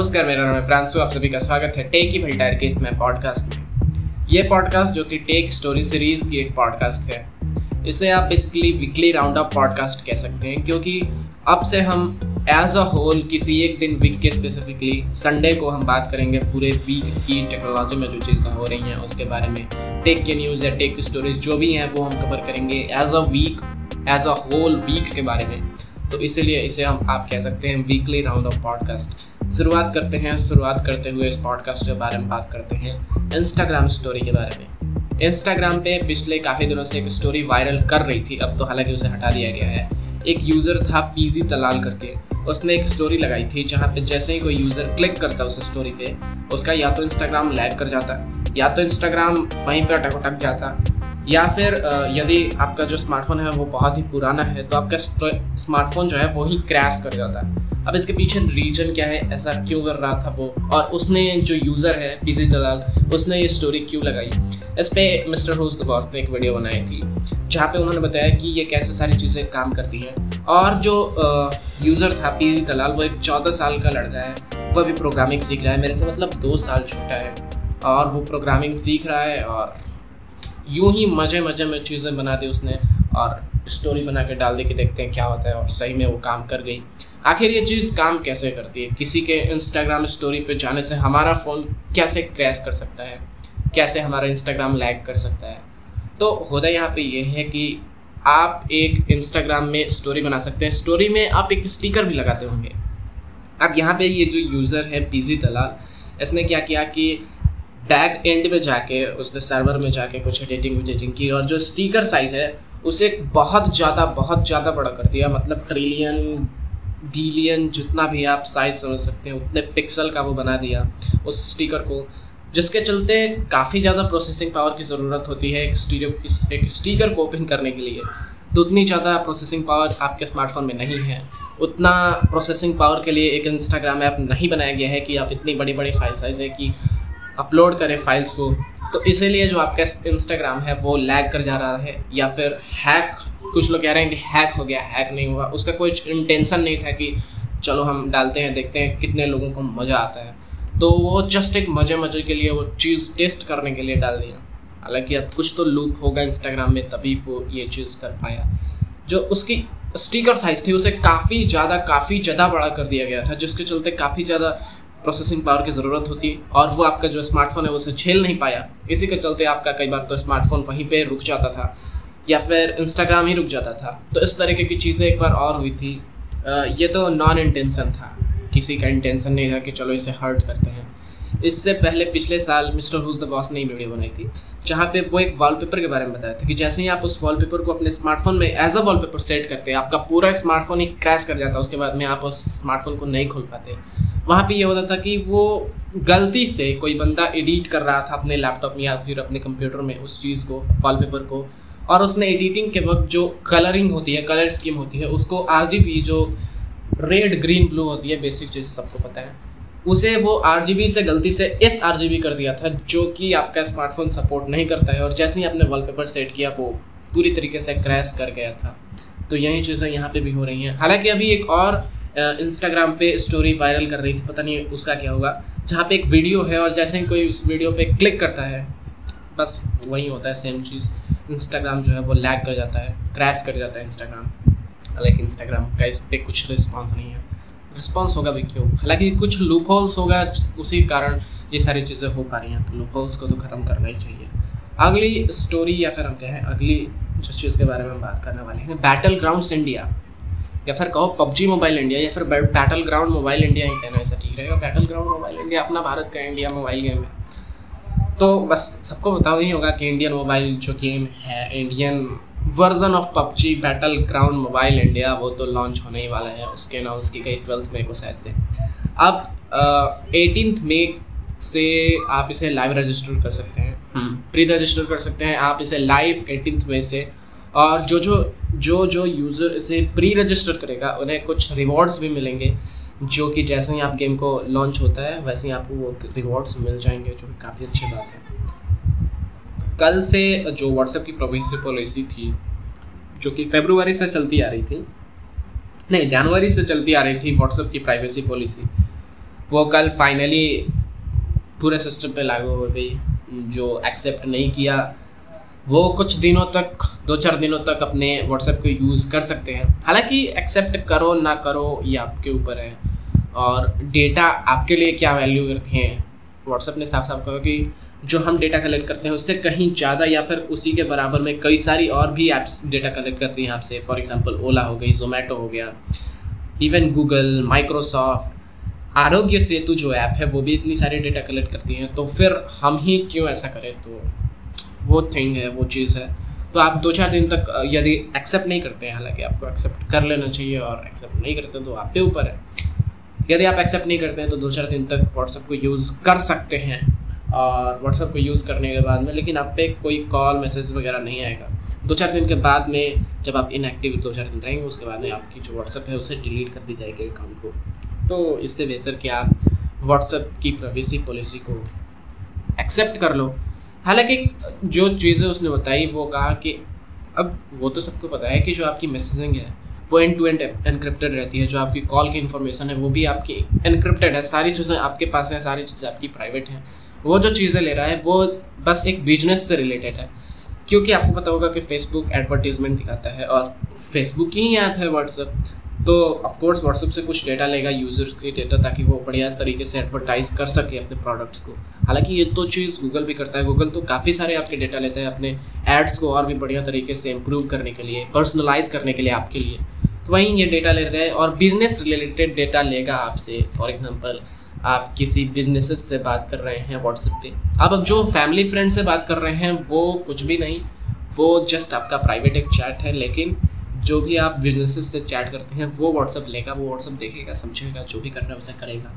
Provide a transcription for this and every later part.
नमस्कार, मेरा नाम है प्रांशु, आप सभी का स्वागत है टेक की भल्टायर के इसमें पॉडकास्ट में। ये पॉडकास्ट जो कि टेक स्टोरी सीरीज़ की एक पॉडकास्ट है। इसे आप basically weekly round up podcast कह सकते हैं, क्योंकि अब से हम एज अ होल किसी एक दिन वीक के स्पेसिफिकली संडे को हम बात करेंगे पूरे वीक की टेक्नोलॉजी में जो चीज़ें हो रही हैं, उसके बारे में। टेक के न्यूज़ या टेक स्टोरीज जो भी हैं, वो हम कवर करेंगे as a week as a whole week के बारे में। तो इसीलिए इसे हम आप कह सकते हैं वीकली राउंड ऑफ़ पॉडकास्ट शुरुआत करते हैं, शुरुआत करते हुए इस पॉडकास्ट के बारे में बात करते हैं इंस्टाग्राम स्टोरी के बारे में। इंस्टाग्राम पे पिछले काफ़ी दिनों से एक स्टोरी वायरल कर रही थी, अब तो हालाँकि उसे हटा दिया गया है। एक यूज़र था पीजी तलाल करके, उसने एक स्टोरी लगाई थी जहाँ पे जैसे ही कोई यूज़र क्लिक करता उस स्टोरी पे, उसका या तो इंस्टाग्राम लैग कर जाता, या तो इंस्टाग्राम वहीं पर अटक अटक जाता या फिर यदि आपका जो स्मार्टफ़ोन है वो बहुत ही पुराना है तो आपका स्मार्टफ़ोन जो है वो ही क्रैश कर जाता है। अब इसके पीछे रीजन क्या है, ऐसा क्यों कर रहा था वो? और उसने जो यूज़र है पीसी दलाल उसने ये स्टोरी क्यों लगाई? इस पर मिस्टर होज द बॉस ने एक वीडियो बनाई थी, जहाँ पे उन्होंने बताया कि ये कैसे सारी चीज़ें काम करती हैं। और जो यूज़र था पीसी दलाल वो एक चौदह साल का लड़का है वह भी प्रोग्रामिंग सीख रहा है, मेरे से मतलब दो साल छोटा है। और वो प्रोग्रामिंग सीख रहा है और यूँ ही मज़े मज़े में चीज़ें बना दी उसने और स्टोरी बना के डाल दी कि देखते हैं क्या होता है और सही में वो काम कर गई। आखिर ये चीज़ काम कैसे करती है? किसी के इंस्टाग्राम स्टोरी पे जाने से हमारा फ़ोन कैसे क्रैश कर सकता है? कैसे हमारा इंस्टाग्राम लैग कर सकता है? तो होता यहाँ पे ये है कि आप एक इंस्टाग्राम में स्टोरी बना सकते हैं। स्टोरी में आप एक स्टिकर भी लगाते होंगे। अब यहाँ पे ये जो यूज़र है पीजी दलाल इसने क्या किया कि बैक एंड में जाके, उसने सर्वर में जाके कुछ एडिटिंग वेडिटिंग की और जो स्टिकर साइज़ है, उसे बहुत ज़्यादा बहुत ज़्यादा बड़ा कर दिया। मतलब ट्रिलियन बिलियन जितना भी आप साइज़ समझ सकते हैं, उतने पिक्सल का वो बना दिया उस स्टिकर को, जिसके चलते काफ़ी ज़्यादा प्रोसेसिंग पावर की ज़रूरत होती है एक स्टीरियो एक स्टिकर को ओपन करने के लिए। तो उतनी ज़्यादा प्रोसेसिंग पावर आपके स्मार्टफ़ोन में नहीं है। उतना प्रोसेसिंग पावर के लिए एक इंस्टाग्राम ऐप नहीं बनाया गया है कि आप इतनी बड़ी बड़ी फ़ाइल साइज़ है कि अपलोड करें फाइल्स को तो इसीलिए जो आपका इंस्टाग्राम है, वो लैग कर जा रहा है, या फिर हैक कुछ लोग कह रहे हैं कि हैक हो गया हैक नहीं हुआ, उसका कोई इंटेंशन नहीं था कि चलो हम डालते हैं, देखते हैं कितने लोगों को मज़ा आता है। तो वो जस्ट एक मज़े मज़े के लिए वो चीज़ टेस्ट करने के लिए डाल दिया। हालाँकि अब कुछ तो लूप होगा इंस्टाग्राम में, तभी वो ये चीज़ कर पाया। जो उसकी स्टिकर साइज़ थी, उसे काफ़ी ज़्यादा काफ़ी ज़्यादा बड़ा कर दिया गया था, जिसके चलते काफ़ी ज़्यादा प्रोसेसिंग पावर की ज़रूरत होती है और वो आपका जो स्मार्टफ़ोन है उसे झेल नहीं पाया। इसी के चलते आपका कई बार तो स्मार्टफ़ोन वहीं पर रुक जाता था या फिर इंस्टाग्राम ही रुक जाता था। तो इस तरीके की चीज़ें एक बार और हुई थी। ये तो नॉन इंटेंशन था। किसी का इंटेंशन नहीं था कि चलो इसे हर्ट करते हैं। इससे पहले पिछले साल मिस्टर हुज द बॉस ने वीडियो बनाई थी, जहाँ पे वो एक वॉलपेपर के बारे में बताया था कि जैसे ही आप उस वॉलपेपर को अपने स्मार्टफ़ोन में एज अ वॉलपेपर सेट करते हैं, आपका पूरा स्मार्टफ़ोन ही क्रैश कर जाता है, उसके बाद में आप उस स्मार्टफ़ोन को नहीं खोल पाते। वहाँ पे ये होता था कि वो गलती से कोई बंदा एडिट कर रहा था अपने लैपटॉप में या फिर अपने कंप्यूटर में उस चीज़ को वॉलपेपर को, और उसने एडिटिंग के वक्त जो कलरिंग होती है कलर स्कीम होती है, उसको आर जो रेड ग्रीन ब्लू होती है बेसिक चीज़ सबको पता है, उसे वो आरजीबी से गलती से एस आर कर दिया था, जो कि आपका स्मार्टफ़ोन सपोर्ट नहीं करता है, और जैसे ही आपने वॉलपेपर सेट किया, वो पूरी तरीके से क्रैश कर गया था। तो यही चीज़ें यहाँ पे भी हो रही हैं। हालाँकि अभी एक और इंस्टाग्राम पे स्टोरी वायरल कर रही थी, पता नहीं उसका क्या होगा जहाँ पे एक वीडियो है और जैसे ही कोई उस वीडियो पे क्लिक करता है, बस वही होता है सेम चीज़। इंस्टाग्राम जो है वो लैग कर जाता है क्रैश कर जाता है इंस्टाग्राम हालाँकि इंस्टाग्राम का इस पर कुछ रिस्पॉन्स नहीं है। रिस्पॉन्स होगा भी क्यों? हालाँकि कुछ लूप होल्स होगा, उसी कारण ये सारी चीज़ें हो पा रही हैं तो लूप होल्स को तो ख़त्म करना ही चाहिए। अगली स्टोरी या फिर हम कहें अगली जिस चीज़ के बारे में बात करने वाले हैं बैटल ग्राउंड इंडिया या फिर कहो पबजी मोबाइल इंडिया या फिर बैटल ग्राउंड मोबाइल इंडिया ही कहना ऐसा ठीक रहेगा। बैटल ग्राउंड मोबाइल इंडिया अपना भारत का इंडिया मोबाइल गेम है। तो बस सबको बताओ ही होगा कि इंडियन मोबाइल जो गेम है Indian version of PUBG battleground mobile India वो तो लॉन्च होने ही वाला है उसके ना उसकी गई ट्वेल्थ मई को शायद से। अब एटीन मई से आप इसे लाइव रजिस्टर कर सकते हैं। प्री हम्म। रजिस्टर कर सकते हैं आप इसे लाइव एटीन मई से। और जो जो जो जो यूज़र इसे प्री रजिस्टर करेगा, उन्हें कुछ रिवॉर्ड्स भी मिलेंगे, जो कि जैसे ही आप गेम को लॉन्च होता है, वैसे ही आपको वो रिवॉर्ड्स मिल जाएँगे, जो काफ़ी अच्छी बात है। कल से जो व्हाट्सएप की प्रोविसी पॉलिसी थी, जो कि फेब्रुवरी से चलती आ रही थी, नहीं जनवरी से चलती आ रही थी व्हाट्सएप की प्राइवेसी पॉलिसी वो कल फाइनली पूरे सिस्टम पे लागू हो गई, जो एक्सेप्ट नहीं किया, वो कुछ दिनों तक दो चार दिनों तक अपने व्हाट्सएप को यूज़ कर सकते हैं। हालाँकि एक्सेप्ट करो ना करो ये आपके ऊपर है। और डेटा आपके लिए क्या वैल्यू करती हैं? व्हाट्सएप ने साफ़ साफ़ कहा कि जो हम डेटा कलेक्ट करते हैं उससे कहीं ज़्यादा या फिर उसी के बराबर में कई सारी और भी ऐप्स डेटा कलेक्ट करती हैं आपसे। फॉर एग्जांपल ओला हो गई जोमेटो हो गया even Google Microsoft Aarogya Setu जो ऐप है, वो भी इतनी सारी डेटा कलेक्ट करती हैं। तो फिर हम ही क्यों ऐसा करें? तो वो थिंग है, वो चीज़ है। तो आप दो चार दिन तक यदि एक्सेप्ट नहीं करते हैं, हालाँकि आपको एक्सेप्ट कर लेना चाहिए और एक्सेप्ट नहीं करते तो आपके ऊपर है। यदि आप एक्सेप्ट नहीं करते हैं तो दो चार दिन तक व्हाट्सएप को यूज़ कर सकते हैं, और व्हाट्सएप को यूज़ करने के बाद में, लेकिन आप पे कोई कॉल मैसेज वगैरह नहीं आएगा। दो चार दिन के बाद में, जब आप इनएक्टिव दो चार दिन रहेंगे, उसके बाद में आपकी जो व्हाट्सएप है, उसे डिलीट कर दी जाएगी अकाउंट को। तो इससे बेहतर कि आप व्हाट्सएप की प्राइवेसी पॉलिसी को एक्सेप्ट कर लो हालाँकि जो चीज़ें उसने बताई, वो कहा कि अब वो तो सबको पता है कि जो आपकी मैसेजिंग है, वो एंड टू एंड एनक्रिप्टेड रहती है, जो आपकी कॉल की इन्फॉर्मेशन है, वो भी आपकी एनक्रिप्टेड है। सारी चीज़ें आपके पास हैं, सारी चीज़ें आपकी प्राइवेट हैं। वो जो चीज़ें ले रहा है, वो बस एक बिज़नेस से रिलेटेड है। क्योंकि आपको पता होगा कि फेसबुक एडवर्टीजमेंट दिखाता है और फेसबुक ही ऐप है व्हाट्सअप तो ऑफकोर्स व्हाट्सअप से कुछ डेटा लेगा यूज़र के डेटा ताकि वो बढ़िया तरीके से एडवर्टाइज कर सके अपने प्रोडक्ट्स को। हालाँकि ये तो चीज़ गूगल भी करता है। गूगल तो काफ़ी सारे आपके डेटा लेते हैं अपने एड्स को और भी बढ़िया तरीके से इम्प्रूव करने के लिए पर्सनलाइज करने के लिए आपके लिए। तो वहीं ये डेटा ले रहे हैं और बिज़नेस रिलेटेड डेटा लेगा आपसे। फॉर एग्ज़ाम्पल आप किसी बिज़नेस से बात कर रहे हैं व्हाट्सएप पे। आप जो फैमिली फ्रेंड से बात कर रहे हैं, वो कुछ भी नहीं। वो जस्ट आपका प्राइवेट एक चैट है, लेकिन जो भी आप बिज़नेस से चैट करते हैं, वो व्हाट्सअप लेगा, वो व्हाट्सअप देखेगा, समझेगा, जो भी करना है उसे करेगा।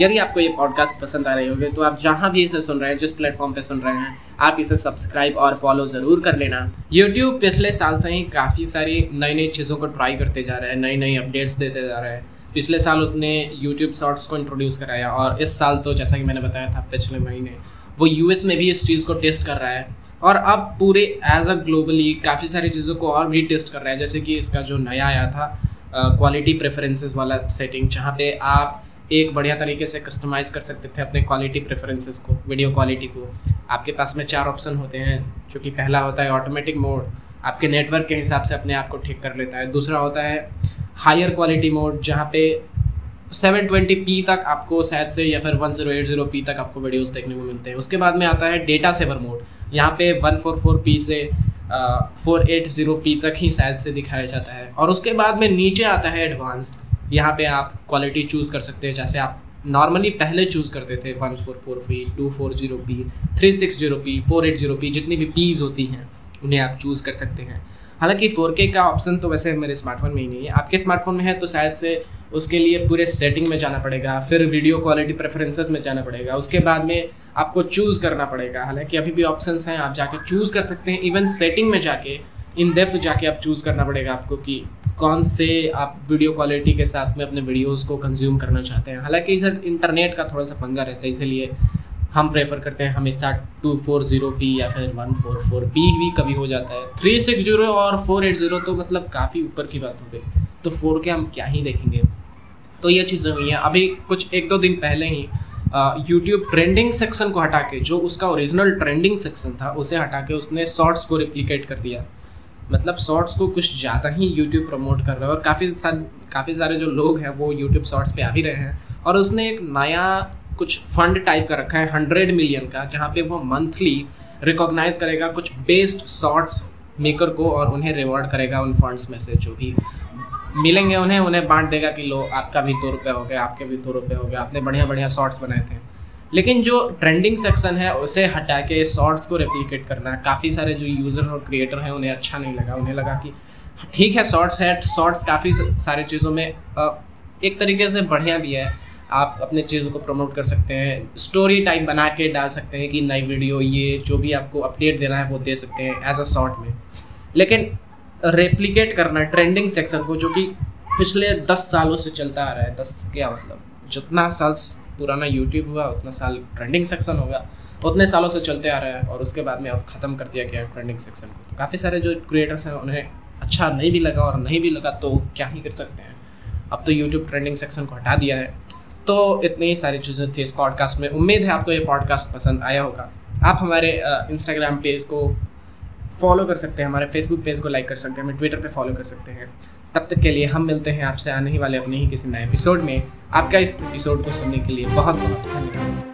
यदि आपको ये पॉडकास्ट पसंद आ रही होगी तो आप जहाँ भी इसे सुन रहे हैं, जिस प्लेटफॉर्म पे सुन रहे हैं, आप इसे सब्सक्राइब और फॉलो ज़रूर कर लेना। यूट्यूब पिछले साल से ही काफ़ी सारी नई नई चीज़ों को ट्राई करते जा रहे हैं नई नई अपडेट्स देते जा रहे हैं। पिछले साल उसने यूट्यूब शॉर्ट्स को इंट्रोड्यूस कराया, और इस साल तो जैसा कि मैंने बताया था, पिछले महीने, वो यूएस में भी इस चीज़ को टेस्ट कर रहा है। और अब पूरे एज अ ग्लोबली काफ़ी सारी चीज़ों को और भी टेस्ट कर रहा है। जैसे कि इसका जो नया आया था क्वालिटी प्रेफरेंसेस वाला सेटिंग जहाँ पे आप एक बढ़िया तरीके से कस्टमाइज़ कर सकते थे अपने क्वालिटी प्रेफरेंसेस को वीडियो क्वालिटी को। आपके पास में चार ऑप्शन होते हैं, जो कि पहला होता है ऑटोमेटिक मोड आपके नेटवर्क के हिसाब से अपने आप को ठीक कर लेता है। दूसरा होता है हायर क्वालिटी मोड जहाँ पे 720p तक आपको शायद से या फिर 1080p तक आपको वीडियोस देखने को मिलते हैं। उसके बाद में आता है डेटा सेवर मोड यहाँ पे 144p से फोर एट ज़ीरो पी तक ही शायद से दिखाया जाता है। और उसके बाद में नीचे आता है एडवांस्ड यहाँ पे आप क्वालिटी चूज़ कर सकते हैं। जैसे आप नॉर्मली पहले चूज़ करते थे one four four p two four zero p three six zero p four eight zero p जितनी भी पीज़ होती हैं, उन्हें आप चूज़ कर सकते हैं। हालाँकि 4K का ऑप्शन तो वैसे मेरे स्मार्टफ़ोन में ही नहीं है। आपके स्मार्टफ़ोन में है तो शायद से उसके लिए पूरे सेटिंग में जाना पड़ेगा, फिर वीडियो क्वालिटी प्रेफरेंसेस में जाना पड़ेगा, उसके बाद में आपको चूज़ करना पड़ेगा। हालाँकि अभी भी ऑप्शंस हैं, आप जाके चूज़ कर सकते हैं इवन सेटिंग में जाके इन डेप्थ जाके आप चूज़ करना पड़ेगा आपको कि कौन से आप वीडियो क्वालिटी के साथ में अपने वीडियोज़ को कंज्यूम करना चाहते हैं। हालाँकि इधर इंटरनेट का थोड़ा सा पंगा रहता है, इसीलिए हम प्रेफर करते हैं, हमेशा टू फोर ज़ीरो पी या फिर वन फोर फोर पी भी कभी हो जाता है। थ्री सिक्स ज़ीरो और फोर एट ज़ीरो तो मतलब काफ़ी ऊपर की बात हो गई। तो फोर के हम क्या ही देखेंगे? तो ये चीज़ें हुई हैं। अभी कुछ एक दो दिन पहले ही यूट्यूब ट्रेंडिंग सेक्शन को हटा के, जो उसका ओरिजिनल ट्रेंडिंग सेक्शन था, उसे हटा के उसने शॉर्ट्स को रिप्लिकेट कर दिया। मतलब शॉर्ट्स को कुछ ज़्यादा ही यूट्यूब प्रमोट कर रहा है और काफ़ी काफ़ी सारे जो लोग हैं, वो यूट्यूब शॉर्ट्स पे आ भी रहे हैं। और उसने एक नया कुछ फंड टाइप का रखा है हंड्रेड मिलियन का, जहाँ पे वो मंथली रिकॉग्नाइज करेगा कुछ बेस्ट शॉर्ट्स मेकर को और उन्हें रिवॉर्ड करेगा उन फंड्स में से जो भी। मिलेंगे उन्हें उन्हें बांट देगा कि लो, आपका भी दो रुपये हो गया, आपके भी दो रुपये हो गया, आपने बढ़िया बढ़िया शॉर्ट्स बनाए थे। लेकिन जो ट्रेंडिंग सेक्शन है, उसे हटा के शॉर्ट्स को रेप्लिकेट करना, काफ़ी सारे जो यूज़र और क्रिएटर हैं, उन्हें अच्छा नहीं लगा, उन्हें लगा कि ठीक है शॉर्ट्स है शॉर्ट्स काफ़ी सारे चीज़ों में एक तरीके से बढ़िया भी है। आप अपने चीज़ों को प्रमोट कर सकते हैं स्टोरी टाइप बना के डाल सकते हैं कि नई वीडियो ये जो भी आपको अपडेट देना है, वो दे सकते हैं एज अ शॉर्ट में। लेकिन रेप्लिकेट करना ट्रेंडिंग सेक्शन को, जो कि पिछले दस सालों से चलता आ रहा है। दस क्या मतलब? जितना साल पुराना यूट्यूब हुआ, उतना साल ट्रेंडिंग सेक्शन होगा उतने सालों से चलते आ रहा है, और उसके बाद में अब ख़त्म कर दिया गया ट्रेंडिंग सेक्शन को। तो काफ़ी सारे जो क्रिएटर्स हैं, उन्हें अच्छा नहीं भी लगा और नहीं भी लगा तो क्या ही कर सकते हैं? अब तो यूट्यूब ट्रेंडिंग सेक्शन को हटा दिया है। तो इतनी ही सारी चीज़ें थी इस पॉडकास्ट में। उम्मीद है आपको ये पॉडकास्ट पसंद आया होगा। आप हमारे इंस्टाग्राम पेज को फॉलो कर सकते हैं, हमारे फेसबुक पेज को लाइक कर सकते हैं, हमें ट्विटर पर फॉलो कर सकते हैं। तब तक के लिए हम मिलते हैं आपसे आने ही वाले अपने ही किसी नए एपिसोड में। आपका इस एपिसोड को सुनने के लिए बहुत बहुत धन्यवाद।